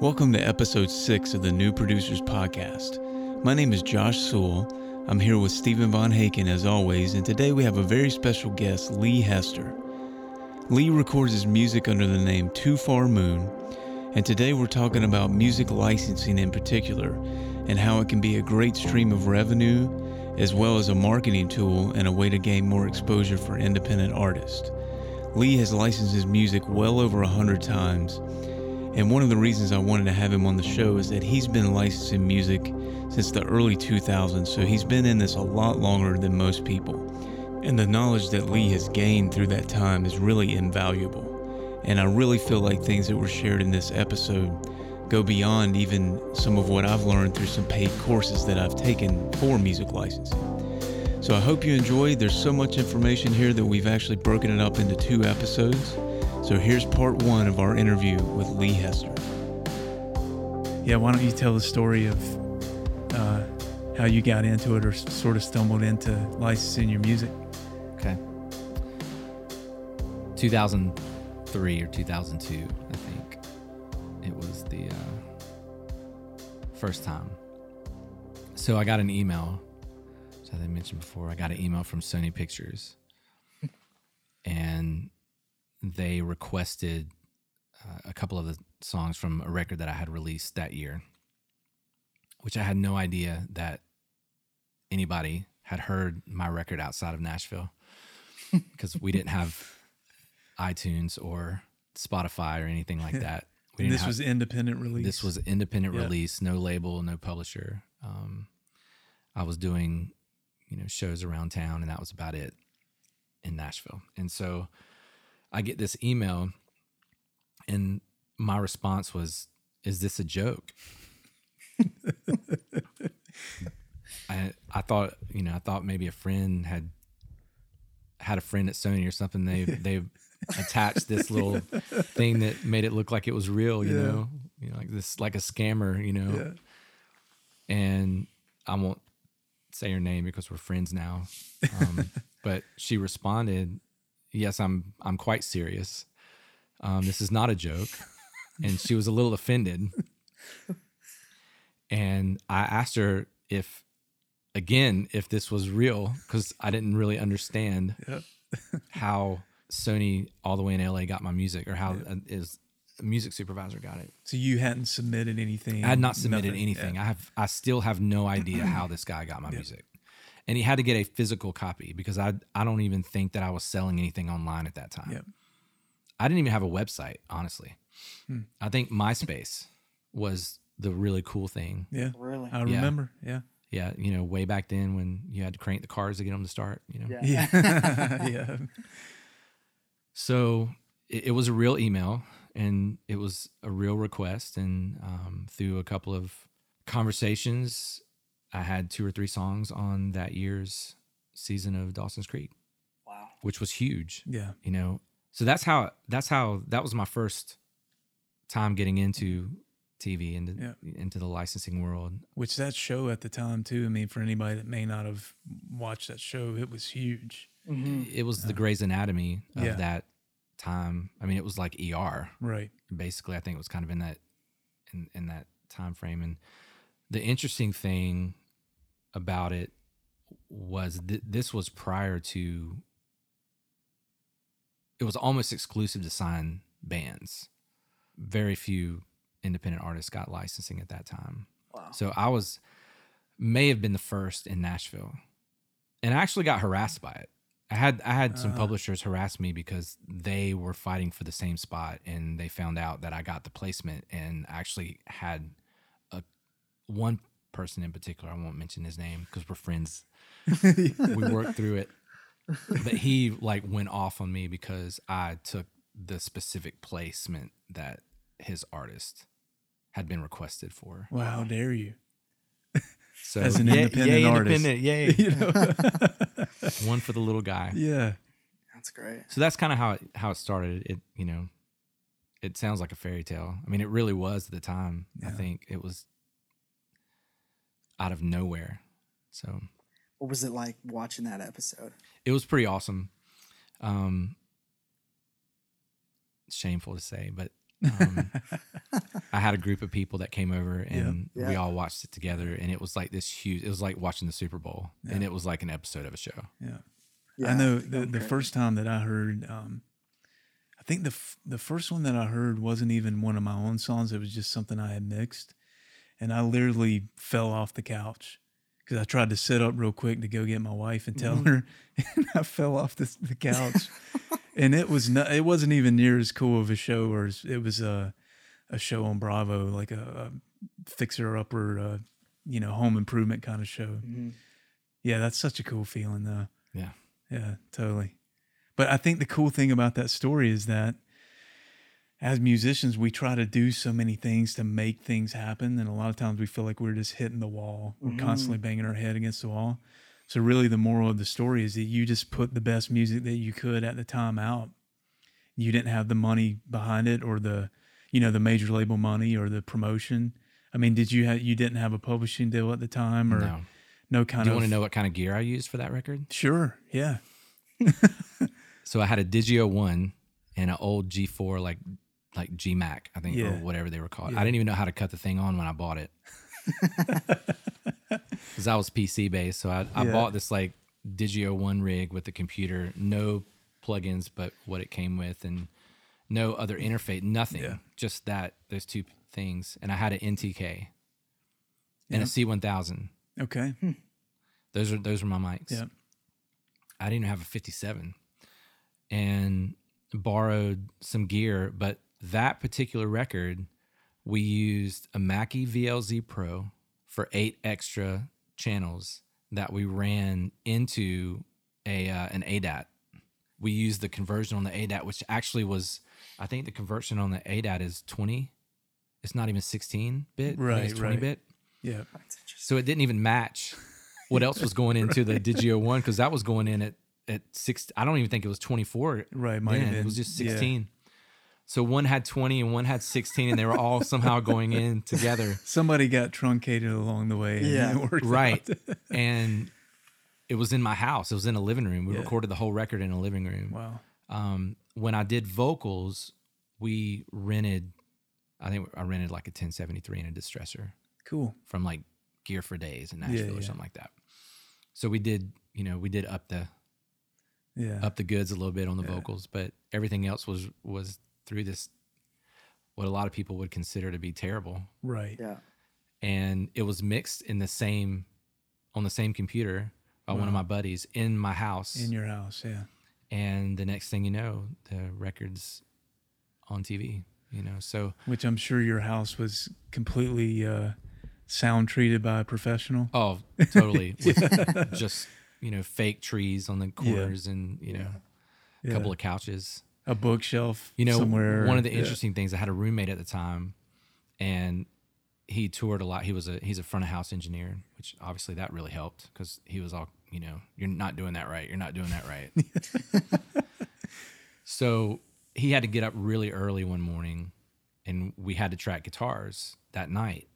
Welcome to episode six of the New Producers Podcast. My name is Josh Sewell. I'm here with Stephen Von Haken as always, and today we have a very special guest, Lee Hester. Lee records his music under the name Too Far Moon, and today we're talking about music licensing in particular and how it can be a great stream of revenue as well as a marketing tool and a way to gain more exposure for independent artists. Lee has licensed his music well over a hundred times and one of the reasons I wanted to have him on the show is that he's been licensing music since the early 2000s, so he's been in this a lot longer than most people. And the knowledge that Lee has gained through that time is really invaluable. And I really feel like things that were shared in this episode go beyond even some of what I've learned through some paid courses that I've taken for music licensing. So I hope you enjoyed. There's so much information here that we've actually broken it up into two episodes. So here's part one of our interview with Lee Hester. Yeah, why don't you tell the story of uh, how you got into it or sort of stumbled into licensing your music? Okay. 2003 or 2002, I think. It was the uh, first time. So I got an email. So I mentioned before, I got an email from Sony Pictures, and they requested uh, a couple of the songs from a record that I had released that year, which I had no idea that anybody had heard my record outside of Nashville because we didn't have iTunes or Spotify or anything like that. And this have- was independent release. this was independent Yeah. release, no label, no publisher. Um, I was doing, you know, shows around town, and that was about it in Nashville. And so I get this email, and my response was, "Is this a joke?" I I thought, you know, I thought maybe a friend had had a friend at Sony or something. They they attached this little thing that made it look like it was real, you Yeah. know, you know, like this, like a scammer, you know. Yeah. And I won't say her name because we're friends now, um, but she responded, "Yes, I'm I'm quite serious. Um, this is not a joke," and she was a little offended. And I asked her if, again, if this was real because I didn't really understand Yep. how Sony all the way in LA got my music or how uh, is a music supervisor got it. So you hadn't submitted anything. I had not submitted nothing. anything. Yeah. I have I still have no idea how this guy got my music. And he had to get a physical copy because I I don't even think that I was selling anything online at that time. Yep. I didn't even have a website, honestly. Hmm. I think MySpace was the really cool thing. Yeah. Really? I remember. Yeah. Yeah, you know, way back then when you had to crank the cars to get them to start, you know. Yeah. Yeah. yeah. So it, it was a real email and it was a real request. And um, through a couple of conversations, I had two or three songs on that year's season of Dawson's Creek, Wow. which was huge. Yeah. You know, so that's how that's how that was my first time getting into TV and Yeah. into the licensing world. Which that show at the time too. I mean, for anybody that may not have watched that show, it was huge. It was the Grey's Anatomy of Yeah. that time. I mean, it was like ER. Right. basically i think it was kind of in that in, in that time frame and the interesting thing about it was th- this was prior to it was almost exclusive to sign bands very few independent artists got licensing at that time Wow. so i was may have been the first in nashville and i actually got harassed by it i had i had some Ah. publishers harass me because they were fighting for the same spot and they found out that i got the placement and actually had a one person in particular i won't mention his name because we're friends we worked through it but he like went off on me because i took the specific placement that his artist had been requested for Wow. How dare you? so As an yay- independent yay, artist. independent, yay. you know? one for the little guy yeah. That's great. so that's kind of how it how it started it you know it sounds like a fairy tale i mean it really was at the time i think it was out of nowhere so What was it like watching that episode? it was pretty awesome um shameful to say but um, I had a group of people that came over and Yeah. we all watched it together, and it was like this huge. It was like watching the Super Bowl, and it was like an episode of a show. Yeah. Yeah, I know the, going the first time that I heard, um, I think the f- the first one that I heard wasn't even one of my own songs. It was just something I had mixed, and I literally fell off the couch because I tried to sit up real quick to go get my wife and tell her, and I fell off the, the couch, and it was not. It wasn't even near as cool of a show, or as, it was a a show on Bravo, like a, a fixer upper, uh, you know, home improvement kind of show. Mhm. Yeah, that's such a cool feeling, though. Yeah. Yeah, totally. But I think the cool thing about that story is that as musicians, we try to do so many things to make things happen. And a lot of times we feel like we're just hitting the wall. We're constantly mm. banging our head against the wall. So, really, the moral of the story is that you just put the best music that you could at the time out. You didn't have the money behind it or the, you know, the major label money or the promotion. I mean, did you have, you didn't have a publishing deal at the time or No. no kind Do you of, want to know what kind of gear I used for that record? Sure. Yeah. So I had a Digio one and an old G4 like like G Mac, I think, or whatever they were called. Yeah. I didn't even know how to cut the thing on when I bought it. Because I was PC based. So I, I Yeah. bought this like Digio one rig with the computer, no plugins but what it came with and no other interface, nothing. Yeah. Just that those two things. And I had an NTK and Yeah. a C one thousand. Okay. Hmm. Those are those were my mics. Yeah. I didn't even have a 57 and borrowed some gear, but that particular record, we used a Mackie VLZ Pro for eight extra channels that we ran into a uh, an ADAT. We used the conversion on the ADAT, which actually was, I think the conversion on the ADAT is 20. It's not even 16 bit. Right, it's 20 right. bit. Yeah. So it didn't even match what else was going into the Digio one because that was going in at at six. I don't even think it was twenty four. Right, might have It was just yeah. Sixteen. So one had twenty and one had sixteen, and they were all somehow going in together. Somebody got truncated along the way. and Yeah. it worked Right. and it was in my house. It was in a living room. We Yeah. recorded the whole record in a living room. wow. Um, when I did vocals, we rented. I think I rented like a 1073 and a distressor. Cool. from like Gear for Days in Nashville or yeah. something like that. So we did, you know, we did up the Yeah. up the goods a little bit on the Yeah. vocals, but everything else was was through this what a lot of people would consider to be terrible. right. Yeah. And it was mixed in the same on the same computer by one of my buddies in my house. In your house. Yeah. and the next thing you know, the record's on TV, you know. So Which I'm sure your house was completely uh, sound treated by a professional. Oh, totally. With just you know, fake trees on the corners and you know, a couple of couches. A bookshelf. You know, somewhere. one of the Yeah. interesting things I had a roommate at the time, and he toured a lot. He was a he's a front of house engineer, which obviously that really helped because he was all you know, you're not doing that right. You're not doing that right. so he had to get up really early one morning, and we had to track guitars that night.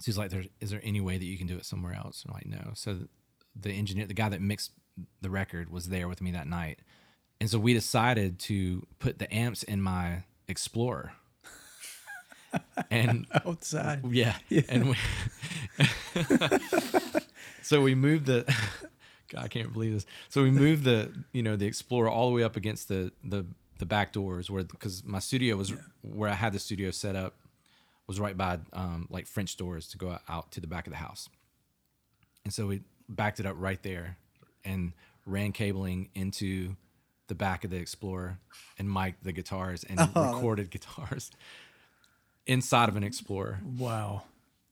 So he's like, "There's there any way that you can do it somewhere else?" I'm like, "No." So the engineer, the guy that mixed the record, was there with me that night, and so we decided to put the amps in my Explorer. and outside. yeah, and we so we moved the. God, I can't believe this. So we moved the you know the Explorer all the way up against the the the back doors where because my studio was where I had the studio set up was right by um, like French doors to go out to the back of the house, and so we backed it up right there and ran cabling into the back of the Explorer and mic'd the guitars and recorded guitars inside of an Explorer. Wow.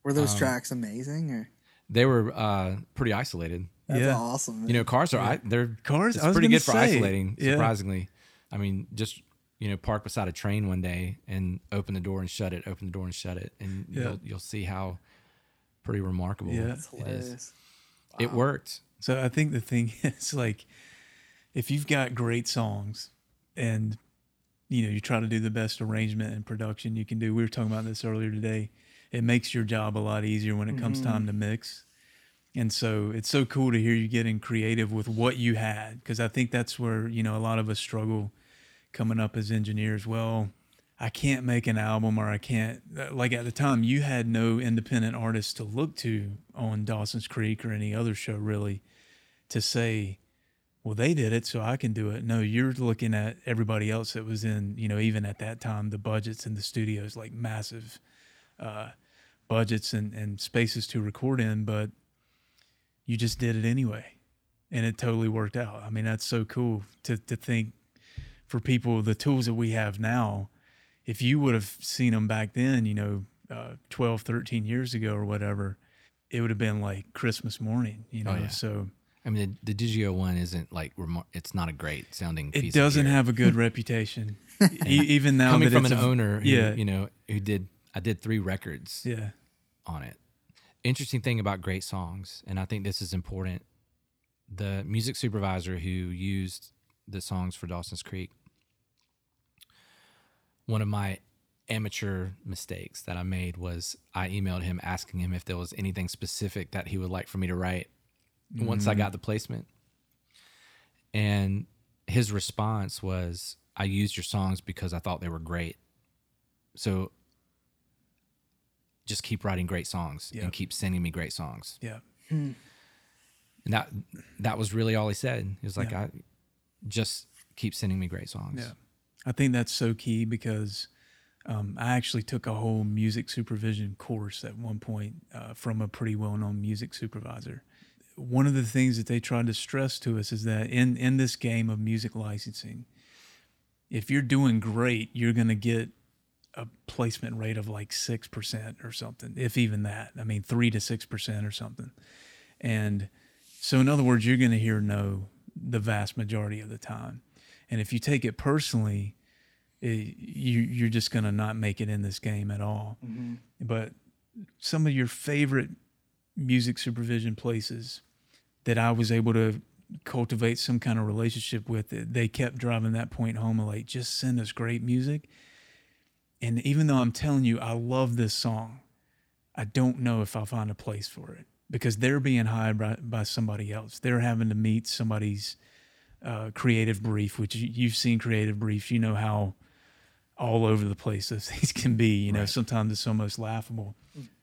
Were those Um, tracks amazing or They were uh, pretty isolated. that's Yeah. awesome. You know, cars are I, they're Cars? It's I was pretty gonna good for say, isolating. yeah. Surprisingly, I mean, just you know, park beside a train one day and open the door and shut it. Open the door and shut it, and Yeah. you'll you'll see how pretty remarkable Yeah. it is. hilarious. It worked. So I think the thing is like, if you've got great songs, and you know you try to do the best arrangement and production you can do. We were talking about this earlier today. It makes your job a lot easier when it comes Mm-hmm. time to mix. And so it's so cool to hear you getting creative with what you had because I think that's where you know a lot of us struggle coming up as engineers. Well, I can't make an album or I can't uh, like at the time you had no independent artists to look to on Dawson's Creek or any other show really to say well they did it so I can do it. No, you're looking at everybody else that was in, you know, even at that time the budgets in the studios like massive uh budgets and and spaces to record in, but you just did it anyway. And it totally worked out. I mean, that's so cool to to think for people the tools that we have now if you would have seen them back then, you know, uh, 12, 13 years ago or whatever, it would have been like Christmas morning, you know. Oh, yeah. So I mean, the, the Digio one isn't like remar- it's not a great sounding. Piece. It doesn't have a good reputation, e- even now coming that from it's an a- owner. Who, yeah, you know, who did I did three records yeah, on it. Interesting thing about great songs, and I think this is important. The music supervisor who used the songs for Dawson's Creek, one of my amateur mistakes that I made was I emailed him asking him if there was anything specific that he would like for me to write once I got the placement. And his response was, I used your songs because I thought they were great. So just keep writing great songs Yeah. and keep sending me great songs. yeah, And that that was really all he said. He was like, Yeah. I just keep sending me great songs. yeah. I think that's so key because um, I actually took a whole music supervision course at one point uh, from a pretty well-known music supervisor. One of the things that they tried to stress to us is that in in this game of music licensing, if you're doing great, you're going to get a placement rate of like 6% or something, if even that. I mean, 3 to 6% or something. And so, in other words, you're going to hear no the vast majority of the time. And if you take it personally, it, you, you're just going to not make it in this game at all. Mm-hmm. But some of your favorite music supervision places that I was able to cultivate some kind of relationship with, they kept driving that point home of like, just send us great music. And even though I'm telling you, I love this song, I don't know if I'll find a place for it because they're being hired by, by somebody else. They're having to meet somebody's uh, creative brief, which you, you've seen creative briefs. You know how all over the place those things can be. You know, Right. sometimes it's almost laughable.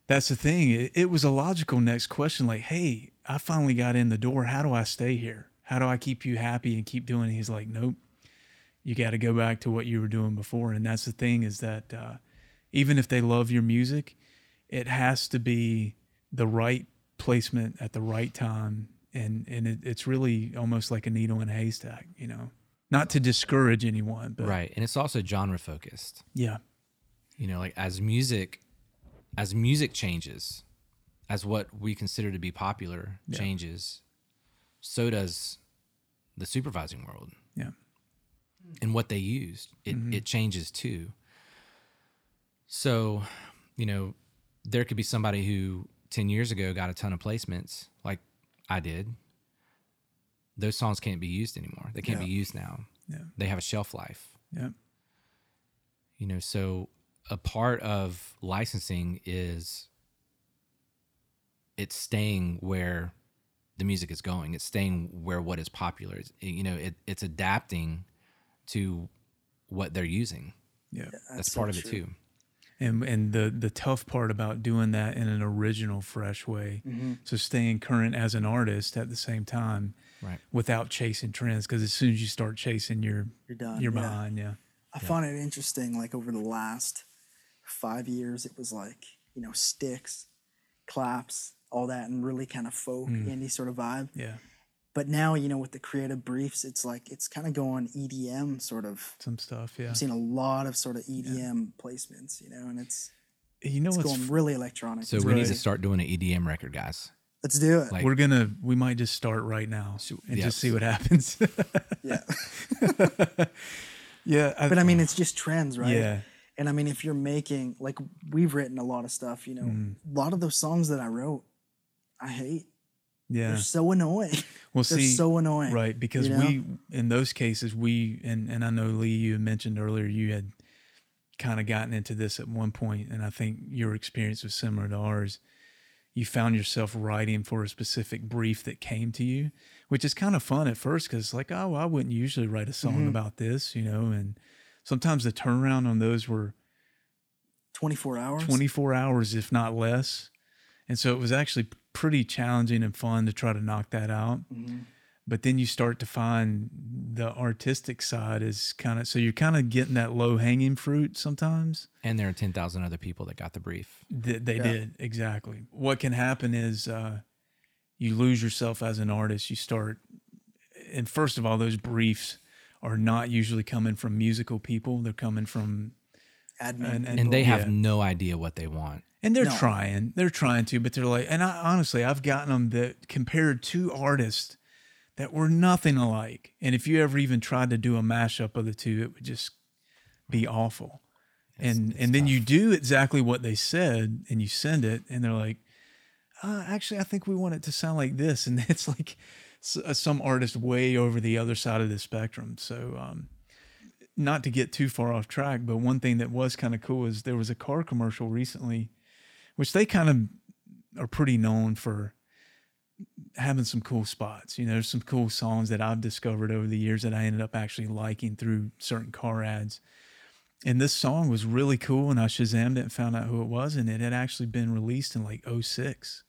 That's the thing. It, it was a logical next question like, hey, I finally got in the door. How do I stay here? How do I keep you happy and keep doing it? He's like, nope, you got to go back to what you were doing before. And that's the thing is that uh, even if they love your music, it has to be the right placement at the right time. And, and it, it's really almost like a needle in a haystack, you know, not to discourage anyone, but Right. And it's also genre focused. yeah, You know, like as music as music changes, as what we consider to be popular Yeah. changes, so does the supervising world. yeah, and what they used it, Mm-hmm. it changes too so you know there could be somebody who 10 years ago got a ton of placements like i did those songs can't be used anymore they can't Yeah. be used now yeah, they have a shelf life yeah, you know so a part of licensing is it's staying where the music is going it's staying where what is popular it's, you know it, it's adapting to what they're using yeah. that's, so part of it too and and the the tough part about doing that in an original fresh way mm-hmm. so staying current as an artist at the same time right without chasing trends because as soon as you start chasing you're You're done. you're yeah. behind yeah I find it interesting. Like over the last five years, it was like you know sticks, claps, all that, and really kind of folk mm. indie sort of vibe. yeah But now you know with the creative briefs, it's like it's kind of going EDM sort of. some stuff yeah I've seen a lot of sort of EDM placements, you know, and it's you know it's what's going really electronic. so It's we need to start doing an edm record guys Let's do it. like- we're gonna we might just start right now and yes. just see what happens yeah. yeah But I mean, it's just trends, right? yeah And I mean, if you're making like we've written a lot of stuff, you know, Mm. a lot of those songs that I wrote, I hate. yeah They're so annoying. well They're see so annoying. right because you know? we in those cases we and and i know lee you mentioned earlier you had kind of gotten into this at one point and i think your experience was similar to ours you found yourself writing for a specific brief that came to you which is kind of fun at first because like oh i wouldn't usually write a song Mm-hmm. about this you know and sometimes the turnaround on those were 24 hours. 24 hours, if not less. And so it was actually pretty challenging and fun to try to knock that out. Mm-hmm. But then you start to find the artistic side is kind of so you're kind of getting that low hanging fruit sometimes. And there are 10,000 other people that got the brief. Th- they Yeah. did exactly. What can happen is uh, you lose yourself as an artist. You start, and first of all, those briefs are not usually coming from musical people. They're coming from Admin. And- And they have Yeah. no idea what they want. And they're No. trying. They're trying to, but they're like, and I, honestly, I've gotten them that compared two artists that were nothing alike. And if you ever even tried to do a mashup of the two, it would just be awful. and it's and then you do exactly what they said, and you send it, and they're like, uh, actually, I think we want it to sound like this, and it's like s- some artist way over the other side of the spectrum. So. um not to get too far off track, but one thing that was kind of cool is there was a car commercial recently, which they kind of are pretty known for having some cool spots. You know, there's some cool songs that I've discovered over the years that I ended up actually liking through certain car ads. And this song was really cool, and I Shazammed it and found out who it was, and it had actually been released in like 06.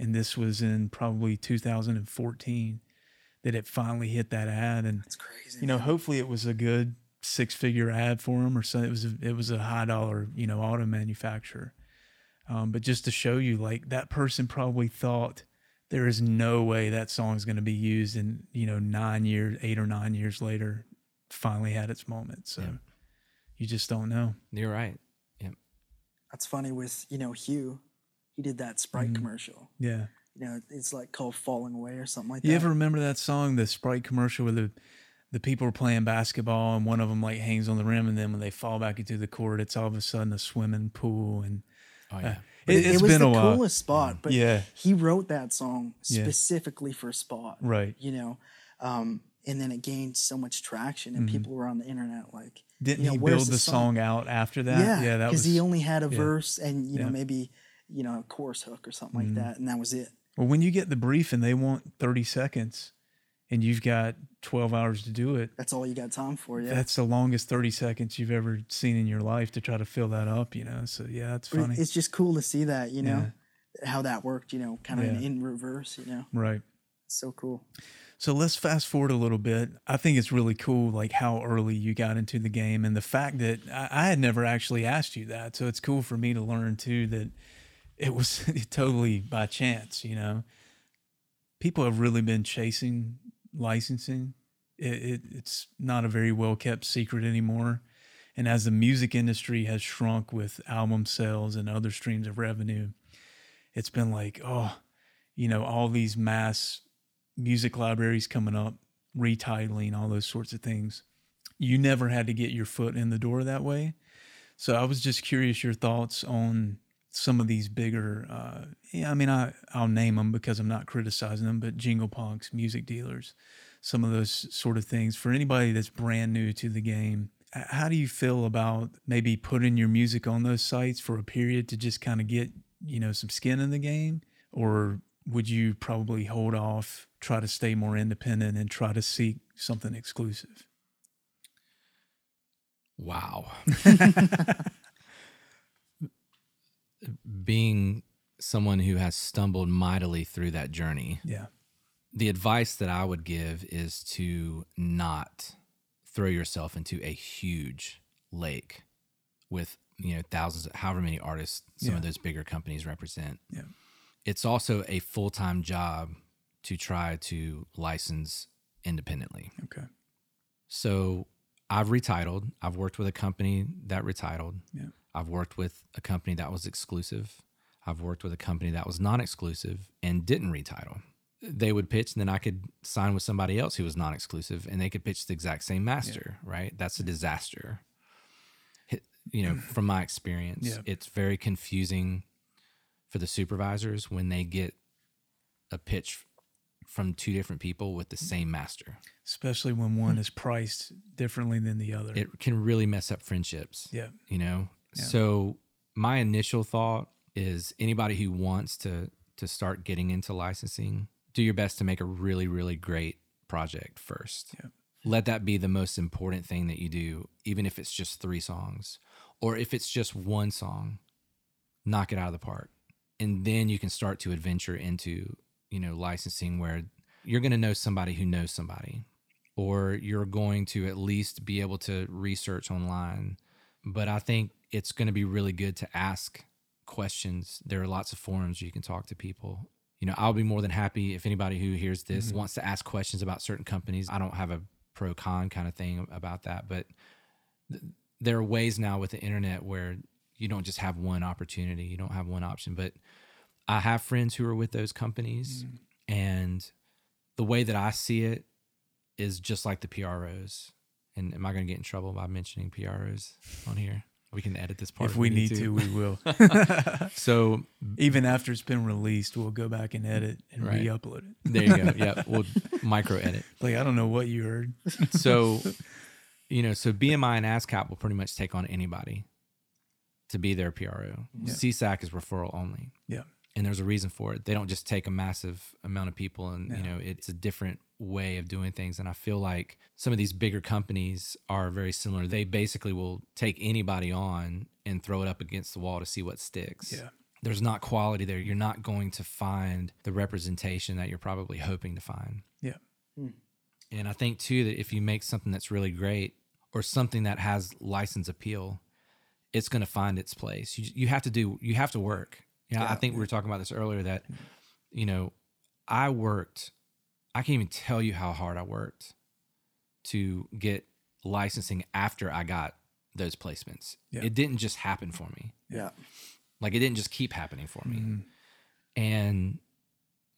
And this was in probably 2014 that it finally hit that ad. And That's crazy. you know, hopefully it was a good six figure ad for him or something. It was a, it was a high dollar, you know, auto manufacturer. Um, but just to show you, like that person probably thought there is no way that song is going to be used, and you know, nine years, eight or nine years later, finally had its moment. So Yeah. you just don't know. You're right. Yep. That's funny with, you know, Hugh. He did that Sprite Mm-hmm. commercial. Yeah. You know, it's like called Falling Away or something like You that. You ever remember that song, the Sprite commercial where the the people are playing basketball and one of them like hangs on the rim and then when they fall back into the court, it's all of a sudden a swimming pool and Oh, yeah. But it, it, has was been the a while. coolest spot, but Yeah. he wrote that song Yeah. specifically for Spot. Right. You know, um, and then it gained so much traction, and people were on the internet like, Mm-hmm. Didn't you know, he build the song? out after that? Yeah, yeah, that because was. he only had a yeah. verse and you know Yeah. Mm-hmm. maybe you know a chorus hook or something like mm-hmm. that, and that was it. well, when you get the brief and they want thirty seconds, and you've got twelve hours to do it, That's all you got time for. Yeah, that's the longest thirty seconds you've ever seen in your life to try to fill that up. You know, so yeah, it's funny. it's just cool to see that you know how that worked. You know, kind of Yeah. in reverse. You know, right. it's so cool. So let's fast forward a little bit. I think it's really cool, like how early you got into the game, and the fact that I, I had never actually asked you that. So it's cool for me to learn too that it was totally by chance. You know, people have really been chasing licensing. It, it, it's not a very well kept secret anymore. And as the music industry has shrunk with album sales and other streams of revenue, it's been like, oh, you know, all these mass music libraries coming up, retitling, all those sorts of things. You never had to get your foot in the door that way. So I was just curious your thoughts on some of these bigger. Uh, yeah, I mean, I I'll name them because I'm not criticizing them, but jingle punks, music dealers, some of those sort of things. For anybody that's brand new to the game, how do you feel about maybe putting your music on those sites for a period to just kind of get you know some skin in the game, or would you probably hold off, try to stay more independent, and try to seek something exclusive? Wow. Being someone who has stumbled mightily through that journey, Yeah. the advice that I would give is to not throw yourself into a huge lake with, you know, thousands, however many artists some of those bigger companies represent. Yeah. It's also a full time job to try to license independently. Okay. So I've retitled. I've worked with a company that retitled. Yeah. I've worked with a company that was exclusive. I've worked with a company that was non exclusive and didn't retitle. They would pitch, and then I could sign with somebody else who was non exclusive, and they could pitch the exact same master, right? That's a disaster. You know, from my experience, Yeah. it's very confusing for the supervisors when they get a pitch from two different people with the same master. Especially when one hmm. is priced differently than the other. It can really mess up friendships. yeah. you know Yeah. so my initial thought is anybody who wants to to start getting into licensing do your best to make a really really great project first Yeah. let that be the most important thing that you do, even if it's just three songs or if it's just one song, knock it out of the park. And then you can start to adventure into, you know, licensing where you're going to know somebody who knows somebody, or you're going to at least be able to research online. But I think it's going to be really good to ask questions. There are lots of forums you can talk to people. You know, I'll be more than happy if anybody who hears this mm-hmm. wants to ask questions about certain companies. I don't have a pro con kind of thing about that, but th- there are ways now with the internet where you don't just have one opportunity, you don't have one option. But I have friends who are with those companies, mm. and the way that I see it is just like the PROs. And am I going to get in trouble by mentioning PROs on here? We can edit this part if we need to, we will. So Even after it's been released, we'll go back and edit and Right. re-upload it. there you go. Yeah, we'll micro edit. Like I don't know what you heard. So, you know, so BMI and ASCAP will pretty much take on anybody to be their PRO. Yeah. SESAC is referral only. Yeah. and there's a reason for it. They don't just take a massive amount of people, and you know it's a different way of doing things. And I feel like some of these bigger companies are very similar. They basically will take anybody on and throw it up against the wall to see what sticks. Yeah. There's not quality there. You're not going to find the representation that you're probably hoping to find. Yeah. Hmm. And I think too that if you make something that's really great or something that has license appeal, it's going to find its place. You you have to do you have to work. You know, I Yeah. think we were talking about this earlier that you know, I worked I can't even tell you how hard I worked to get licensing after I got those placements. Yeah. It didn't just happen for me. Yeah. Like it didn't just keep happening for me. Mhm. And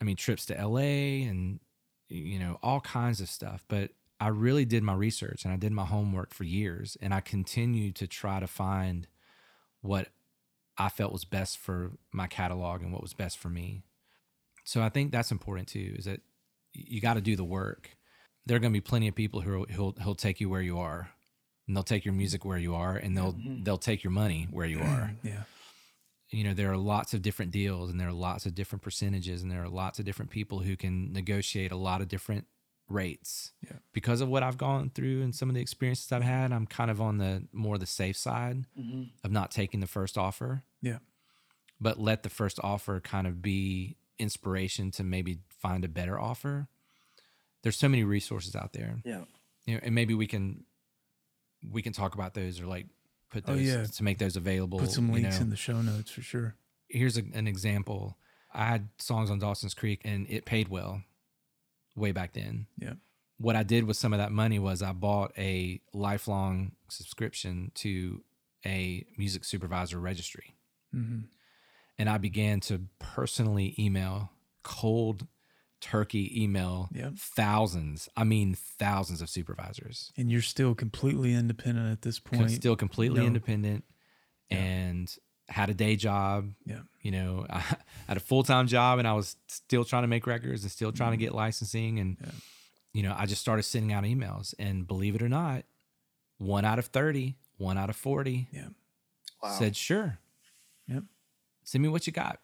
I mean trips to LA and you know all kinds of stuff, but I really did my research and I did my homework for years and I continued to try to find what I felt was best for my catalog and what was best for me. So I think that's important too is that you got to do the work. There are going to be plenty of people who who'll, who'll take you where you are. And they'll take your music where you are and they'll they'll take your money where you are Yeah. you know there are lots of different deals and there are lots of different percentages and there are lots of different people who can negotiate a lot of different rates Yeah. because of what i've gone through and some of the experiences i've had i'm kind of on the more the safe side Mm-hmm. of not taking the first offer Yeah. but let the first offer kind of be inspiration to maybe find a better offer there's so many resources out there Yeah. you know, and maybe we can we can talk about those or like put Oh, those yeah. to make those available Put some you links know in the show notes for sure. here's a, an example. I had songs on Dawson's Creek and it paid well way back then. Yeah. What I did with some of that money was I bought a lifelong subscription to a music supervisor registry. hmm And I began to personally email cold turkey email Yep. thousands, I mean thousands of supervisors. And you're still completely independent at this point. Still completely No. independent Yeah. and had a day job Yeah. you know i had a full-time job and i was still trying to make records and still trying to get licensing and Mm-hmm. Yeah. you know i just started sending out emails and believe it or not one out of 30 one out of 40 Yeah. Wow. said sure Yep. send me what you got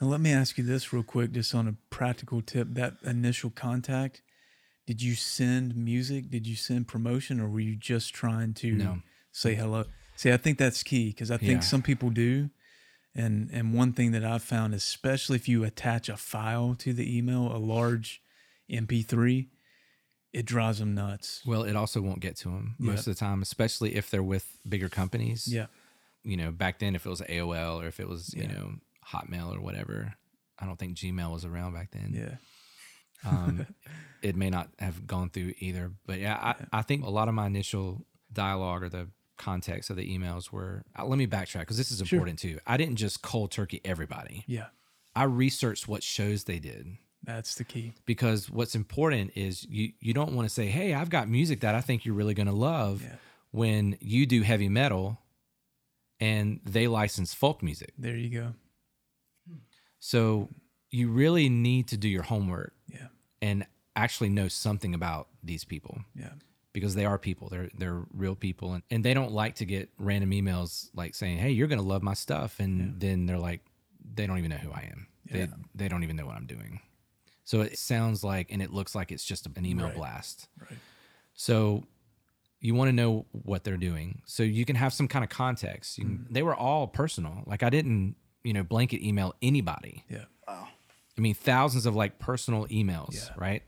Now let me ask you this real quick, just on a practical tip. That initial contact, did you send music? Did you send promotion, or were you just trying to No. say hello? See, I think that's key because I think Yeah. some people do. And and one thing that I've found, especially if you attach a file to the email, a large MP3, it drives them nuts. well it also won't get to them most of the time especially if they're with bigger companies Yeah. you know back then if it was aol or if it was you Yeah. know hotmail or whatever i don't think gmail was around back then Yeah. um, it may not have gone through either. But yeah, I, I think a lot of my initial dialogue or the context of the emails were. Uh, let me backtrack because this is Sure. important too. I didn't just cold turkey everybody. Yeah. I researched what shows they did That's the key. because what's important is you you don't want to say, "Hey, I've got music that I think you're really going to love," Yeah. when you do heavy metal and they license folk music. There you go. So you really need to do your homework Yeah. and actually know something about these people. Yeah. because they are people. They're they're real people, and, and they don't like to get random emails like saying, "Hey, you're gonna love my stuff," and then they're like, they don't even know who I am. Yeah. They they don't even know what I'm doing. So it sounds like and it looks like it's just an email Right. blast. Right. So you want to know what they're doing. So you can have some kind of context. Can, mm. They were all personal. Like I didn't, you know, blanket email anybody. Yeah. Wow. I mean, thousands of like personal emails, Yeah. right?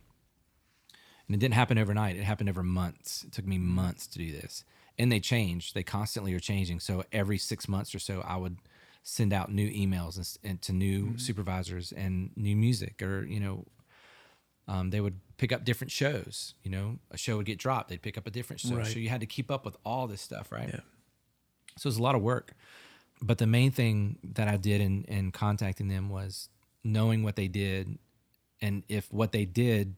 And it didn't happen overnight. It happened over months. It took me months to do this. And they change. They constantly are changing. So every six months or so, I would send out new emails and, and to new supervisors and new music or, you know, um, they would pick up different shows. You know, a show would get dropped. They'd pick up a different show. Right. So you had to keep up with all this stuff, right? Yeah. So it was a lot of work. But the main thing that I did in, in contacting them was knowing what they did. And if what they did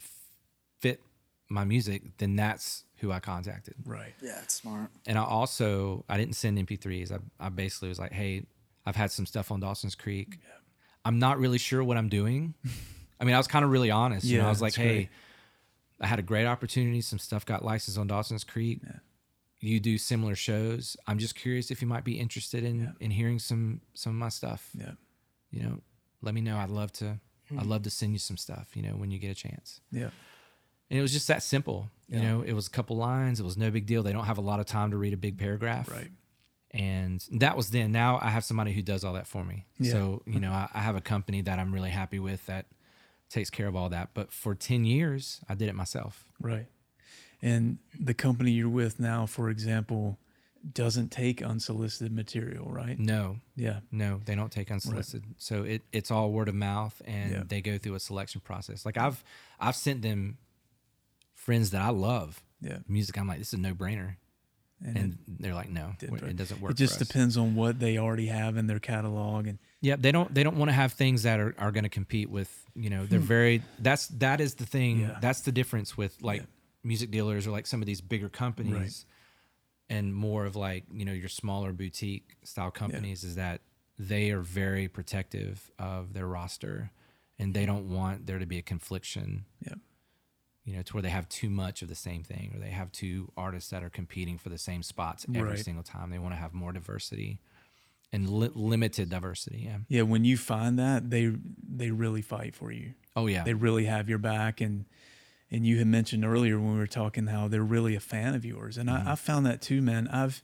fit my music, then that's who I contacted. Right. Yeah, it's smart. And I also, I didn't send MP3s. I, I basically was like, hey, I've had some stuff on Dawson's Creek. Yeah. I'm not really sure what I'm doing. I mean, I was kind of really honest. you know, Yeah, I was like, that's hey, great. I had a great opportunity. Some stuff got licensed on Dawson's Creek. You do similar shows. I'm just curious if you might be interested in in hearing some some of my stuff. Yeah. You know, let me know. I'd love to. Hmm. I'd love to send you some stuff. You know, when you get a chance. Yeah. And it was just that simple. You know, it was a couple lines. It was no big deal. They don't have a lot of time to read a big paragraph. Right. And that was then. Now I have somebody who does all that for me. Yeah. So, you know, I, I have a company that I'm really happy with that takes care of all that. But for 10 years, I did it myself. Right. And the company you're with now, for example, doesn't take unsolicited material, right? No, Yeah. no, they don't take unsolicited. So it, it's all word of mouth and Yeah. they go through a selection process. Like I've, I've sent them friends that I love Yeah. music. I'm like, this is a no brainer. And, And they're like, no, right? it doesn't work. It just depends on what they already have in their catalog and Yep, they don't they don't want to have things that are, are going to compete with you know they're very that's that is the thing Hmm. Yeah. that's the difference with like Yeah. Music dealers or like some of these bigger companies and more of like you know your smaller boutique style companies is that they are very protective of their roster and they don't want there to be a confliction yeah. you know to where they have too much of the same thing or they have two artists that are competing for the same spots every Right. single time they want to have more diversity and li- limited diversity yeah Yeah, when you find that, they they really fight for you. oh yeah They really have your back and and you had mentioned earlier when we were talking how they're really a fan of yours. And I, mm-hmm. I found that too, man. I've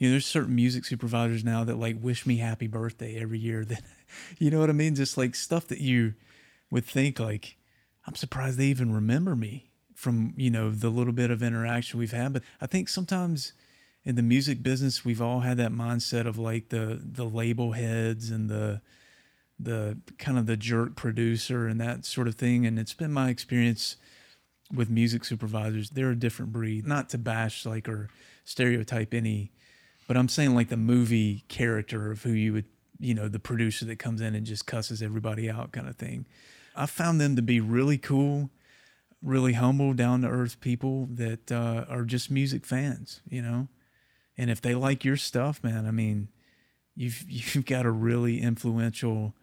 you know, there's certain music supervisors now that like wish me happy birthday every year that you know what I mean? Just like stuff that you would think like, I'm surprised they even remember me from, you know, the little bit of interaction we've had. But I think sometimes in the music business we've all had that mindset of like the the label heads and the the kind of the jerk producer and that sort of thing. And it's been my experience with music supervisors. They're a different breed. Not to bash like or stereotype any, but I'm saying like the movie character of who you would, you know, the producer that comes in and just cusses everybody out kind of thing. I found them to be really cool, really humble, down to earth people that uh, are just music fans, you know? And if they like your stuff, man, I mean, you've you've got a really influential,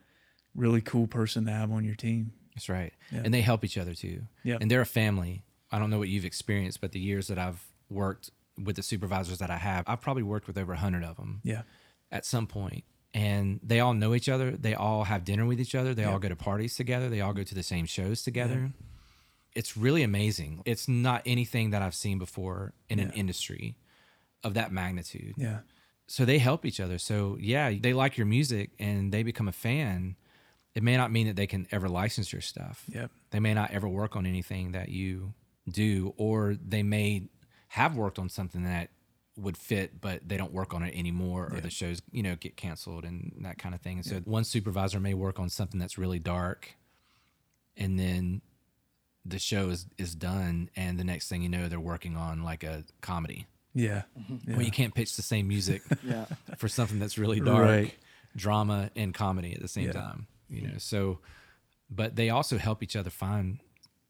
really cool person to have on your team. That's right. Yeah. And they help each other too. Yeah. And they're a family. I don't know what you've experienced, but the years that I've worked with the supervisors that I have, I've probably worked with over a 100 of them Yeah. at some point. And they all know each other. They all have dinner with each other. They all go to parties together. They all go to the same shows together. It's really amazing. It's not anything that I've seen before in an industry of that magnitude. Yeah. so they help each other. So yeah, they like your music and they become a fan. It may not mean that they can ever license your stuff. Yep. They may not ever work on anything that you do, or they may have worked on something that would fit, but they don't work on it anymore, or the shows, you know, get canceled and that kind of thing. And so one supervisor may work on something that's really dark, and then the show is, is done, and the next thing you know, they're working on like a comedy. Yeah. Mm-hmm. yeah. Well, you can't pitch the same music Yeah. for something that's really dark, Right. drama and comedy at the same Yeah. time. You know, so but they also help each other find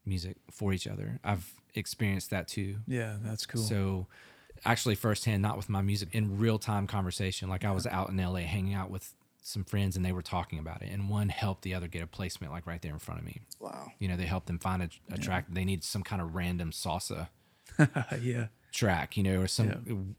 music for each other. I've experienced that too. Yeah, that's cool. So actually firsthand, not with my music, in real time conversation. Like I was out in LA hanging out with some friends and they were talking about it, and one helped the other get a placement like right there in front of me. Wow. You know, they helped them find a, a track. They need some kind of random salsa yeah. track, you know, or some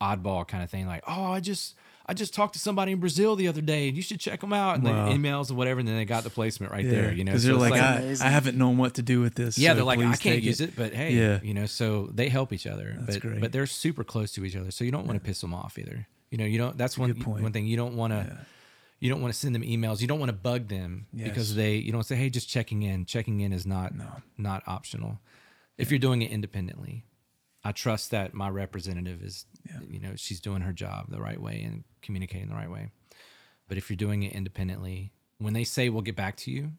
oddball kind of thing. Like, oh, I just I just talked to somebody in Brazil the other day, and you should check them out. And Wow. emails and whatever, and then they got the placement right there. You know, because So they're it's like, I. I haven't known what to do with this. yeah, so they're like, I can't use it. but hey, Yeah. you know, so they help each other. That's but great. but they're super close to each other, so you don't want to piss them off either. You know, you don't. That's one point. one thing you don't want to. Yeah. You don't want to send them emails. You don't want to bug them because they. You don't say, "Hey, just checking in." Checking in is not No. not optional. If you're doing it independently, I trust that my representative is, Yeah. you know, she's doing her job the right way and communicating the right way. But if you're doing it independently, when they say we'll get back to you,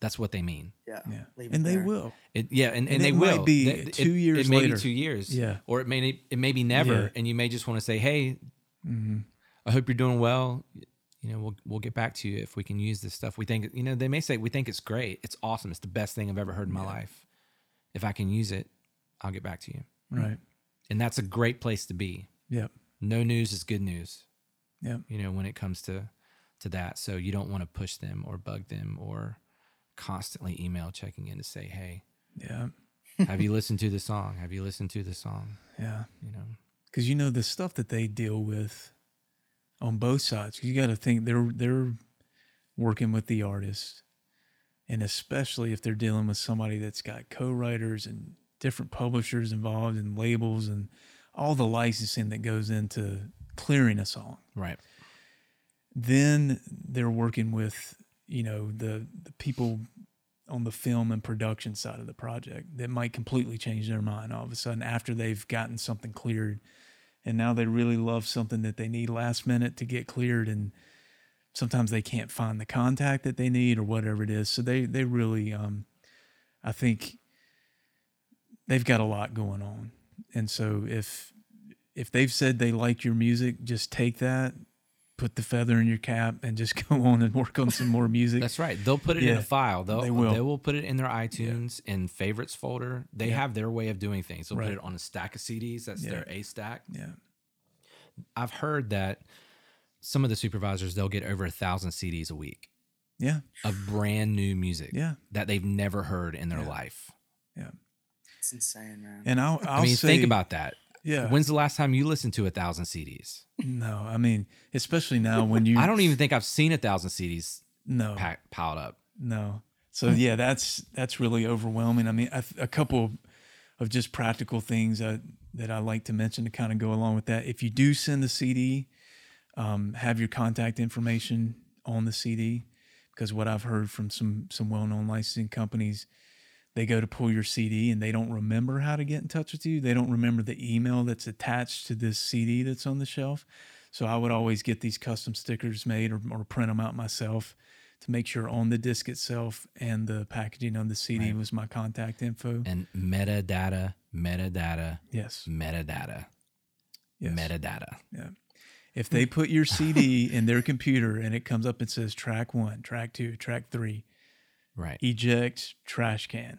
that's what they mean. Yeah. Mm-hmm. Yeah, Leave it and they there. will. It, yeah, and, and, And they it will be Th- it- two years It may later. be two years. Yeah. or it may it may be never, Yeah. and you may just want to say, "Hey, Mm-hmm. I hope you're doing well. You know, we'll we'll get back to you if we can use this stuff. We think you know they may say we think it's great, it's awesome, it's the best thing I've ever heard in my life. If I can use it, I'll get back to you. Right. And that's a great place to be. Yep. No news is good news. Yeah. You know, when it comes to to that, so you don't want to push them or bug them or constantly email checking in to say, "Hey, Yeah. have you listened to the song? Have you listened to the song?" Yeah. You know. because you know the stuff that they deal with on both sides. You got to think they're they're working with the artist, and especially if they're dealing with somebody that's got co-writers and different publishers involved and labels and all the licensing that goes into clearing a song. Right. Then they're working with you know the the people on the film and production side of the project that might completely change their mind all of a sudden after they've gotten something cleared and now they really love something that they need last minute to get cleared and sometimes they can't find the contact that they need or whatever it is so they they really um i think they've got a lot going on and so if if they've said they like your music just take that put the feather in your cap and just go on and work on some more music That's right. They'll put it in a file. They'll they they will. will. put it in their iTunes in favorites folder. They Yeah. have their way of doing things. They'll Right. put it on a stack of CDs. That's Yeah. their A stack. yeah I've heard that some of the supervisors they'll get over a thousand CDs a week yeah of brand new music Yeah. that they've never heard in their Yeah. life. yeah It's insane, man. and i'll, I'll i mean, say, think about that. yeah When's the last time you listened to a thousand CDs? no i mean especially now when you I don't even think I've seen a thousand CDs no pa- piled up. No. So yeah, that's that's really overwhelming. I mean, a, a couple of just practical things that that I like to mention to kind of go along with that. If you do send the CD, um, have your contact information on the CD, because what I've heard from some some well known licensing companies, they go to pull your CD and they don't remember how to get in touch with you. They don't remember the email that's attached to this CD that's on the shelf. So I would always get these custom stickers made or, or print them out myself to make sure on the disc itself and the packaging on the CD Right. was my contact info. And metadata, metadata, yes. metadata, Yes. metadata. Yeah. If they put your CD in their computer and it comes up and says track one, track two, track three, Right. eject trash can.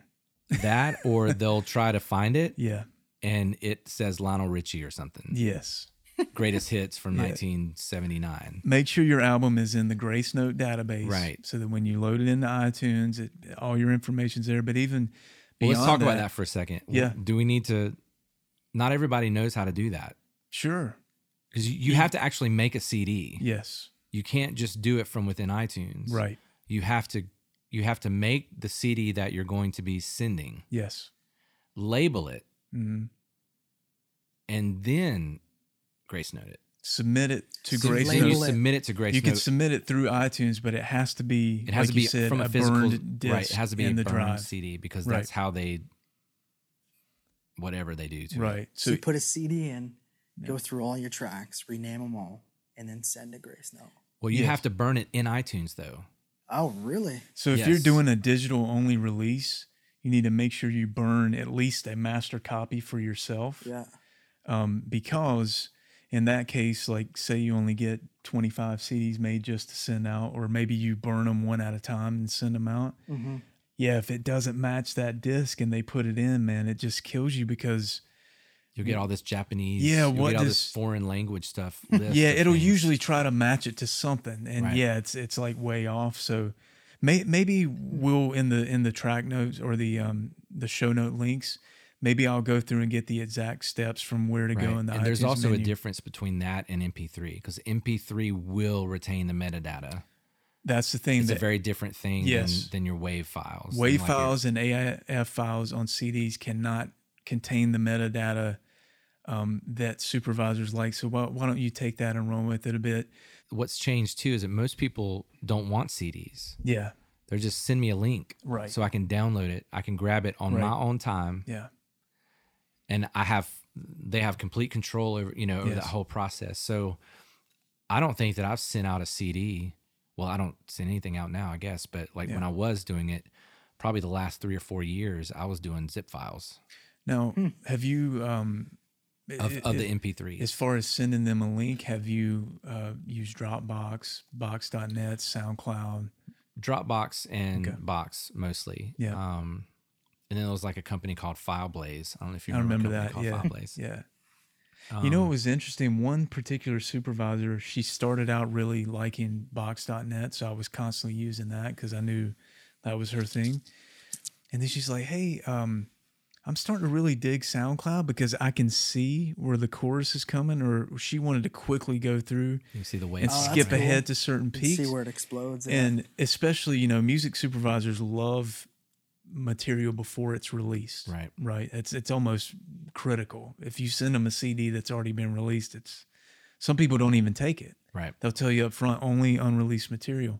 that or they'll try to find it Yeah. and it says Lionel Richie or something. Yes. Greatest hits from Yeah. 1979. Make sure your album is in the Gracenote database. Right. So that when you load it into iTunes, it, all your information's there. But even Well, let's talk about that for a second. Yeah. Do we need to? Not everybody knows how to do that Sure. because you, you have to actually make a CD. Yes. You can't just do it from within iTunes. Right. You have to. You have to make the CD that you're going to be sending, Yes. label it, hmm and then Gracenote it. Submit it to So Grace then you Note. submit it to Grace You can submit it through iTunes, but it has to be It has like to be you said, from a a physical burned disc right. It has to be in a the burned drive. CD because Right. that's how they whatever they do to it. Right. so So you put a CD in, go through all your tracks, rename them all, and then send a Gracenote. Well, you Yes. have to burn it in iTunes though. Oh, really? so if you're doing a digital only release, you need to make sure you burn at least a master copy for yourself. Yeah. Um, because in that case, like say you only get 25 CDs made just to send out, or maybe you burn them one at a time and send them out. Mm-hmm. Yeah, if it doesn't match that disc and they put it in, man, it just kills you because You'll get all this Japanese, Yeah, what does- this foreign language stuff. yeah, it'll things. usually try to match it to something, and Right. yeah, it's it's like way off. So may, maybe we'll in the in the track notes or the um the show note links, maybe I'll go through and get the exact steps from where to go in the and there's also menu. a difference between that and MP3 because MP3 will retain the metadata. That's the thing It's a very different thing Yes. than, than your WAV files. WAV like files and AIF files on CDs cannot contain the metadata um, that supervisors like. So why, why don't you take that and run with it a bit? what's changed too is that most people don't want CDs. Yeah, They're just send me a link, Right. So I can download it. I can grab it on Right. my own time, yeah, and I have they have complete control over you know over Yes. that whole process. So I don't think that I've sent out a CD. Well, I don't send anything out now, I guess, but like when I was doing it, probably the last three or four years, I was doing zip files Now, have you um, of, i- of the MP3? as far as sending them a link? Have you uh, used Dropbox, Box.net, SoundCloud? Dropbox and Okay. Box mostly. Yeah. Um, and then there was like a company called Fileblaze. I don't know if you I remember, remember a that. company Yeah, Fileblaze. yeah. you know Um, what was interesting? One particular supervisor, she started out really liking Box.net, so I was constantly using that because I knew that was her thing. And then she's like, "Hey, um, I'm starting to really dig SoundCloud because I can see where the chorus is coming." Or she wanted to quickly go through You see the way and Oh, skip cool. ahead to certain And peaks. see where it explodes. yeah. and especially you know music supervisors love material before it's released Right. right it's it's almost critical if you send them a cd that's already been released it's some people don't even take it right. they'll tell you up front only unreleased material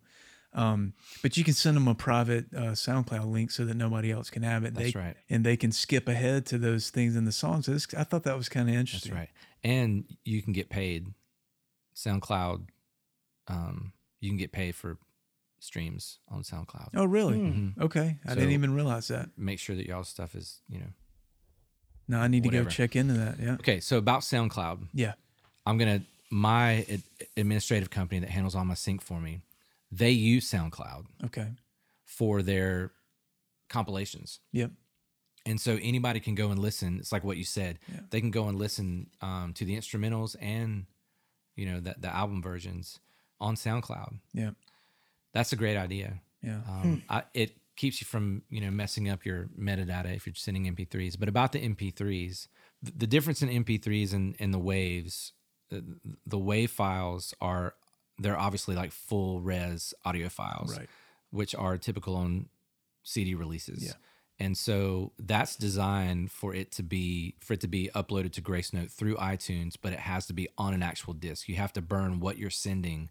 um, but you can send them a private uh, SoundCloud link so that nobody else can have it. That's they, right. And they can skip ahead to those things in the songs. This, I thought that was kind of interesting. That's right. And you can get paid. SoundCloud, um, you can get paid for streams on SoundCloud. Oh, really? Mhm. Okay, I So- didn't even realize that. Make sure that y'all's stuff is, you know. No, I need to Whatever. go check into that. Yeah, Okay, so about SoundCloud, yeah, I'm gonna my administrative company that handles all my sync for me. They use SoundCloud okay, for their compilations. yep, And so anybody can go and listen. It's like what you said. Yeah. They can go and listen um, to the instrumentals and you know the, the album versions on SoundCloud. yeah, That's a great idea. yeah. Um, I, it keeps you from you know messing up your metadata if you're sending MP3s. But about the MP3s, the, the difference in MP3s and, and the waves, the, the wave files are they're obviously like full res audio files, Right. which are typical on CD releases. Yeah. And so that's designed for it to be for it to be uploaded to Gracenote through iTunes, but it has to be on an actual disc. You have to burn what you're sending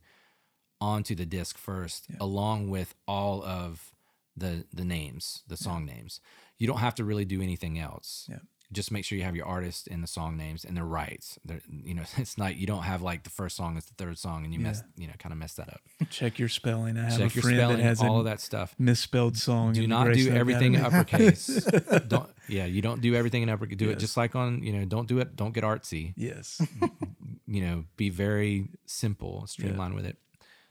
onto the disc first, along with all of the the names, the song names. You don't have to really do anything else. Yeah. Just make sure you have your artist and the song names and they're. They're, you know, it's not you don't have like the first song is the third song and you mess you know kind of mess that up. Check your spelling. I have Check a your friend spelling, that has all of that stuff. misspelled song. Do not do everything uppercase. don't yeah, you don't do everything in uppercase. Do it just like on you know. Don't do it. Don't get artsy. yes. you know, be very simple, streamlined with it.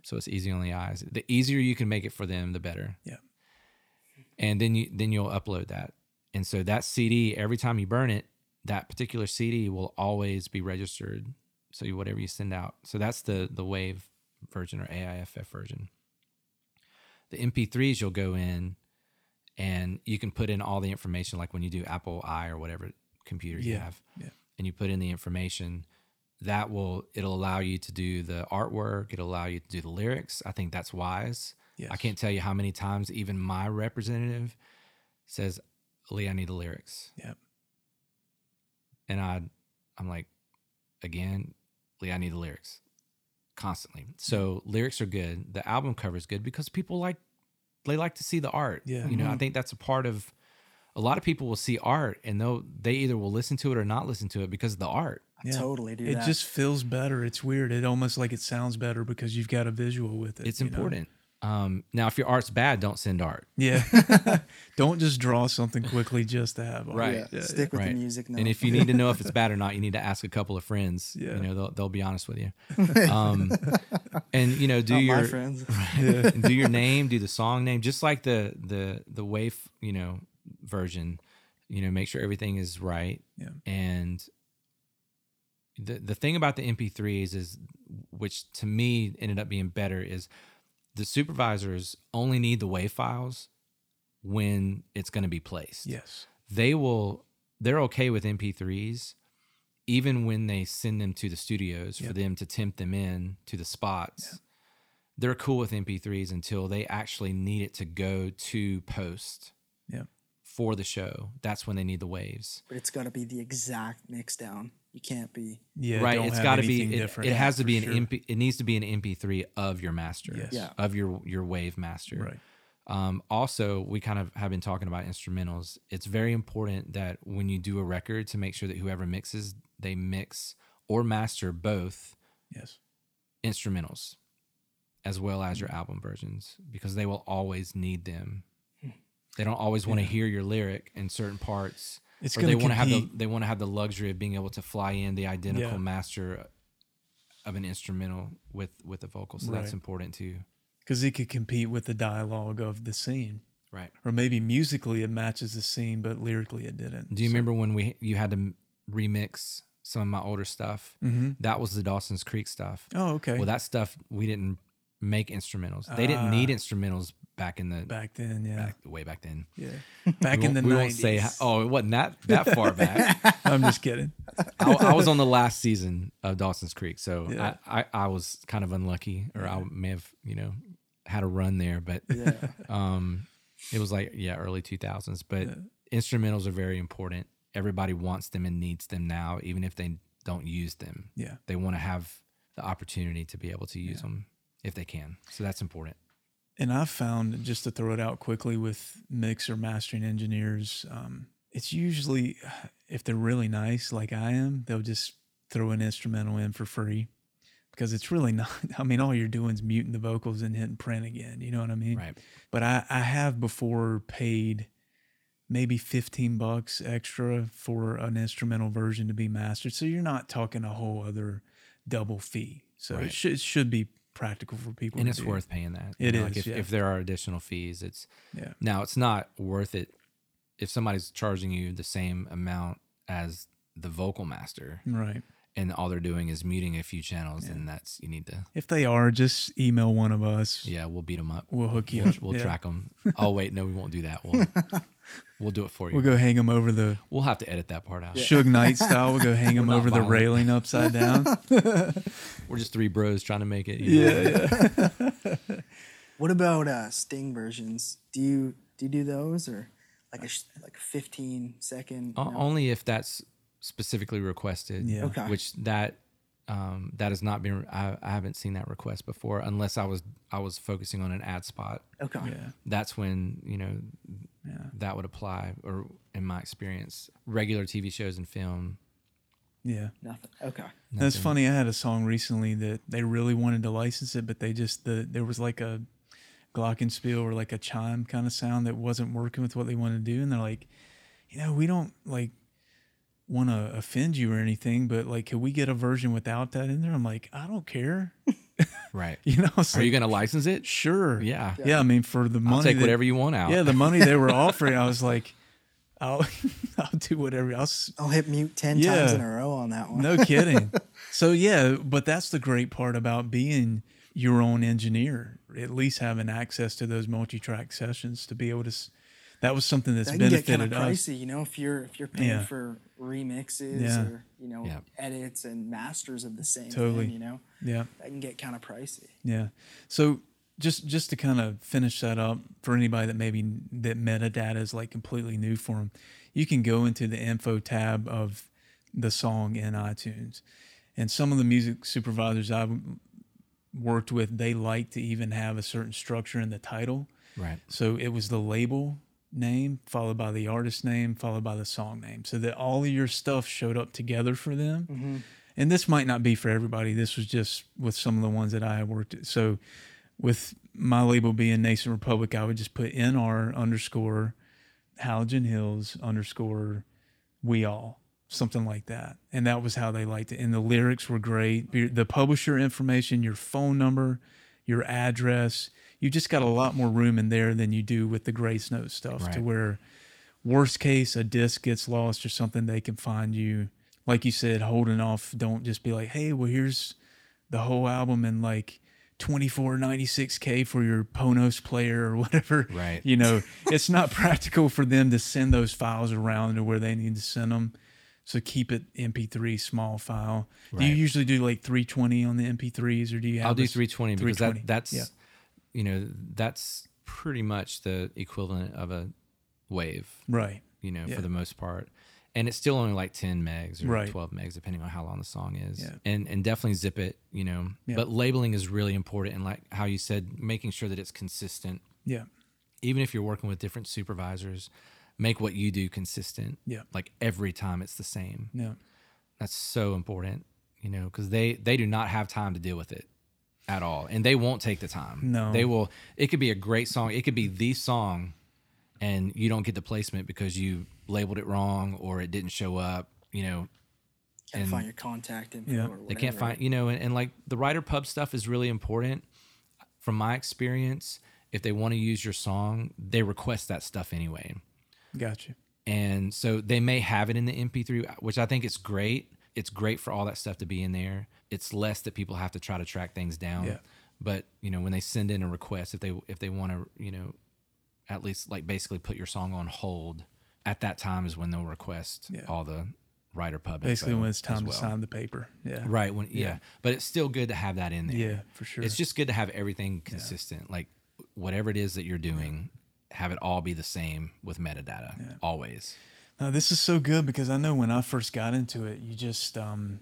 So it's easy on the eyes. The easier you can make it for them, the better. Yeah. And then you then you'll upload that. And so that CD, every time you burn it, that particular CD will always be registered. So you, whatever you send out. So that's the the wave version or AIFF version. The MP3s you'll go in and you can put in all the information like when you do Apple i or whatever computer you Yeah, have. yeah. And you put in the information that will it'll allow you to do the artwork it'll allow you to do the lyrics i think that's wise Yes. i can't tell you how many times even my representative says lee i need the lyrics Yep. and i i'm like again lee i need the lyrics constantly so lyrics are good the album cover is good because people like they like to see the art Yeah. you know i mm-hmm. think that's a part of a lot of people will see art and they'll they either will listen to it or not listen to it because of the art I totally do It that. just feels better. It's weird. It almost like it sounds better because you've got a visual with it. it's important. know? Important. Um, now, if your art's bad, don't send art. Yeah. Don't just draw something quickly just to have. art. Right. yeah, stick with right. the music. Now. And if you need to know if it's bad or not, you need to ask a couple of friends. Yeah. You know, they'll, they'll be honest with you. Um, and you know, do Not your my friends. do your name, do the song name, just like the the the wave, you know, version. You know, make sure everything is right. Yeah. And the the thing about the MP3s is, which to me ended up being better, is the supervisors only need the wave files when it's going to be placed. Yes. They will they're okay with MP3s, even when they send them to the studios for them to tempt them in to the spots. They're cool with MP3s until they actually need it to go to post Yep. for the show. That's when they need the waves. But it's got to be the exact mix down. You can't be. Yeah, right. it's got to be. It, it has to be an sure. MP. It needs to be an MP3 of your master. Yes. Yeah. Of your your wave master. Right. Um, also, we kind of have been talking about instrumentals. It's very important that when you do a record, to make sure that whoever mixes, they mix or master both Yes. instrumentals as well as your album versions because they will always need them. They don't always want to hear your lyric in certain parts. It's or they want to have the they want to have the luxury of being able to fly in the identical Yeah. master of an instrumental with with a vocal. So that's Right. important too. Because it could compete with the dialogue of the scene. Right. Or maybe musically it matches the scene, but lyrically it didn't. Do you So- remember when we you had to remix some of my older stuff? Mhm. That was the Dawson's Creek stuff. Oh, okay. Well, that stuff we didn't make instrumentals. They didn't need Ah. instrumentals back in the back then, yeah. back, way back then. Yeah. Back we in the we 90s. won't say. How, oh, it wasn't that that far back. I'm just kidding. I, I was on the last season of Dawson's Creek, so Yeah. I, I I was kind of unlucky, or I may have you know had a run there, but Yeah. um, it was like yeah, early two thousands. But instrumentals are very important. Everybody wants them and needs them now, even if they don't use them. Yeah. They want to have the opportunity to be able to use them if they can. So that's important. And I've found, just to throw it out quickly with mix or mastering engineers, um, it's usually, if they're really nice like I am, they'll just throw an instrumental in for free because it's really not, I mean, all you're doing is muting the vocals and hitting print again. You know what I mean? Right. But I, I have before paid maybe 15 bucks extra for an instrumental version to be mastered. So you're not talking a whole other double fee. So it, Right. should, it should be practical for people. and it's do. worth paying that. It Like is, if, yeah. if there are additional fees, it's Yeah. now it's not worth it if somebody's charging you the same amount as the vocal master Right. and all they're doing is muting a few channels and that's you need to If they are, just email one of us. yeah we'll beat them up We'll hook you we'll, up. we'll Yeah. track them oh wait no we won't do that we'll we'll do it for you We'll go hang them over the we'll have to edit that part out Suge Knight style. We'll go hang them not over the violent. railing upside down. we're just three bros trying to make it you know? yeah, yeah. What about uh, Sting versions? Do you do you do those or like a like a 15 second? O- you know? only if that's specifically requested Yeah. Okay. which that um, that has not been I, I haven't seen that request before unless I was I was focusing on an ad spot Okay. yeah. that's when you know Yeah. that would apply or in my experience regular tv shows and film Yeah. Nothing. Okay. That's funny. I had a song recently that they really wanted to license it, but they just the there was like a glockenspiel or like a chime kind of sound that wasn't working with what they wanted to do, and they're like, you know, we don't like want to offend you or anything, but like, can we get a version without that in there? I'm like, I don't care. right You know, it's are you gonna license it sure? yeah yeah. I mean, for the money, i'll take that- whatever you want out Yeah, the money they were offering, I was like, I'll I'll do whatever. I'll s- I'll hit mute 10 Yeah. times in a row on that one. No kidding. so yeah, but that's the great part about being your own engineer. At least having access to those multi-track sessions to be able to. S- That was something that's that can get kind benefited of us. pricey, you know, if you're if you're paying Yeah. for remixes Yeah. or you know Yeah. edits and masters of the same Totally. thing, you know, Yeah, that can get kind of pricey. yeah. So just just to kind of finish that up for anybody that maybe that metadata is like completely new for them, you can go into the info tab of the song in iTunes, and some of the music supervisors I've worked with, they like to even have a certain structure in the title. right So it was the label name followed by the artist name followed by the song name, so that all of your stuff showed up together for them. Mm-hmm. And this might not be for everybody. This was just with some of the ones that I had worked. At. So with my label being Nascent Republic, I would just put NR underscore Halogen Hills underscore We All something like that. And that was how they liked it. And the lyrics were great. The publisher information, your phone number, your address. You just got a lot more room in there than you do with the Gracenote stuff to where worst case a disc gets lost or something they can find you like you said holding off don't just be like hey well here's the whole album in like 2496k for your Ponos player or whatever. Right. You know, it's not practical for them to send those files around to where they need to send them. So keep it MP3 small file. Do you usually do like 320 on the MP3s or do you have I'll do this- 320 because that that's yeah. You know that's pretty much the equivalent of a wave. Right. You know, Yeah. for the most part. And it's still only like 10 megs or Right. 12 megs, depending on how long the song is. Yeah. And and definitely zip it, you know. Yeah. But labeling is really important. And like how you said, making sure that it's consistent. Yeah. Even if you're working with different supervisors, make what you do consistent. Yeah. Like every time it's the same. Yeah. That's so important, you know, because they they do not have time to deal with it at all, and they won't take the time. No. they will. It could be a great song. It could be the song, and you don't get the placement because you labeled it wrong or it didn't show up. You know, Can't and find your contact info Yeah. they can't find you know, and, and like the writer pub stuff is really important. From my experience, if they want to use your song, they request that stuff anyway Gotcha. and so they may have it in the MP3, which I think is great. It's great for all that stuff to be in there. It's less that people have to try to track things down. Yeah. But you know, when they send in a request, if they if they want to, you know, at least like basically put your song on hold, at that time is when they'll request Yeah. all the writer pub. Basically, when it's time to sign the paper. Yeah. Right. When yeah. Yeah. but it's still good to have that in there. Yeah, for sure. It's just good to have everything consistent. Like whatever it is that you're doing, have it all be the same with metadata always. No, this is so good because I know when I first got into it, you just um,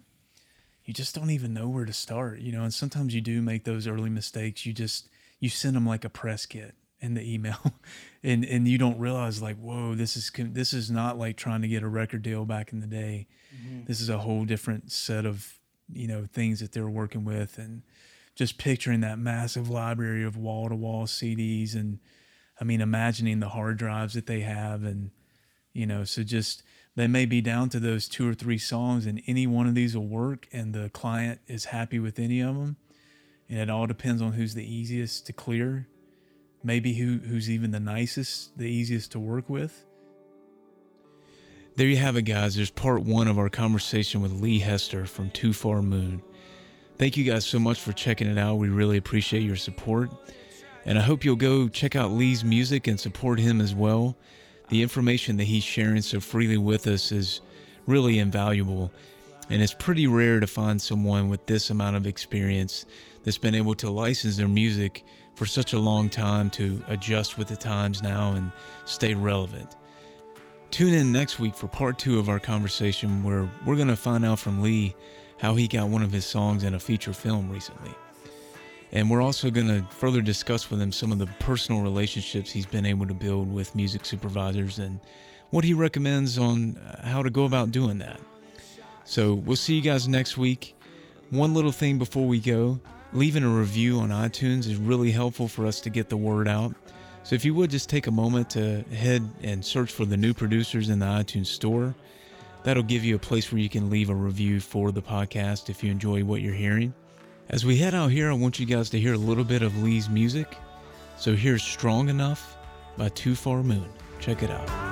you just don't even know where to start, you know. And sometimes you do make those early mistakes. You just you send them like a press kit in the email, and and you don't realize like, whoa, this is this is not like trying to get a record deal back in the day. This is a whole different set of you know things that they're working with, and just picturing that massive library of wall to wall CDs, and I mean, imagining the hard drives that they have, and you know so just they may be down to those two or three songs and any one of these will work and the client is happy with any of them and it all depends on who's the easiest to clear. Maybe who who's even the nicest the easiest to work with. There you have it guys. There's part one of our conversation with lee hester from too far moon. Thank you guys so much for checking it out. We really appreciate your support. And i hope you'll go check out lee's music and support him as well the information that he's sharing so freely with us is really invaluable. And it's pretty rare to find someone with this amount of experience that's been able to license their music for such a long time to adjust with the times now and stay relevant. Tune in next week for part two of our conversation where we're going to find out from Lee how he got one of his songs in a feature film recently. And we're also going to further discuss with him some of the personal relationships he's been able to build with music supervisors and what he recommends on uh, how to go about doing that. So we'll see you guys next week. One little thing before we go leaving a review on iTunes is really helpful for us to get the word out. So if you would just take a moment to head and search for the new producers in the iTunes store, that'll give you a place where you can leave a review for the podcast if you enjoy what you're hearing. As we head out here, I want you guys to hear a little bit of Lee's music. So here's Strong Enough by Too Far Moon. Check it out.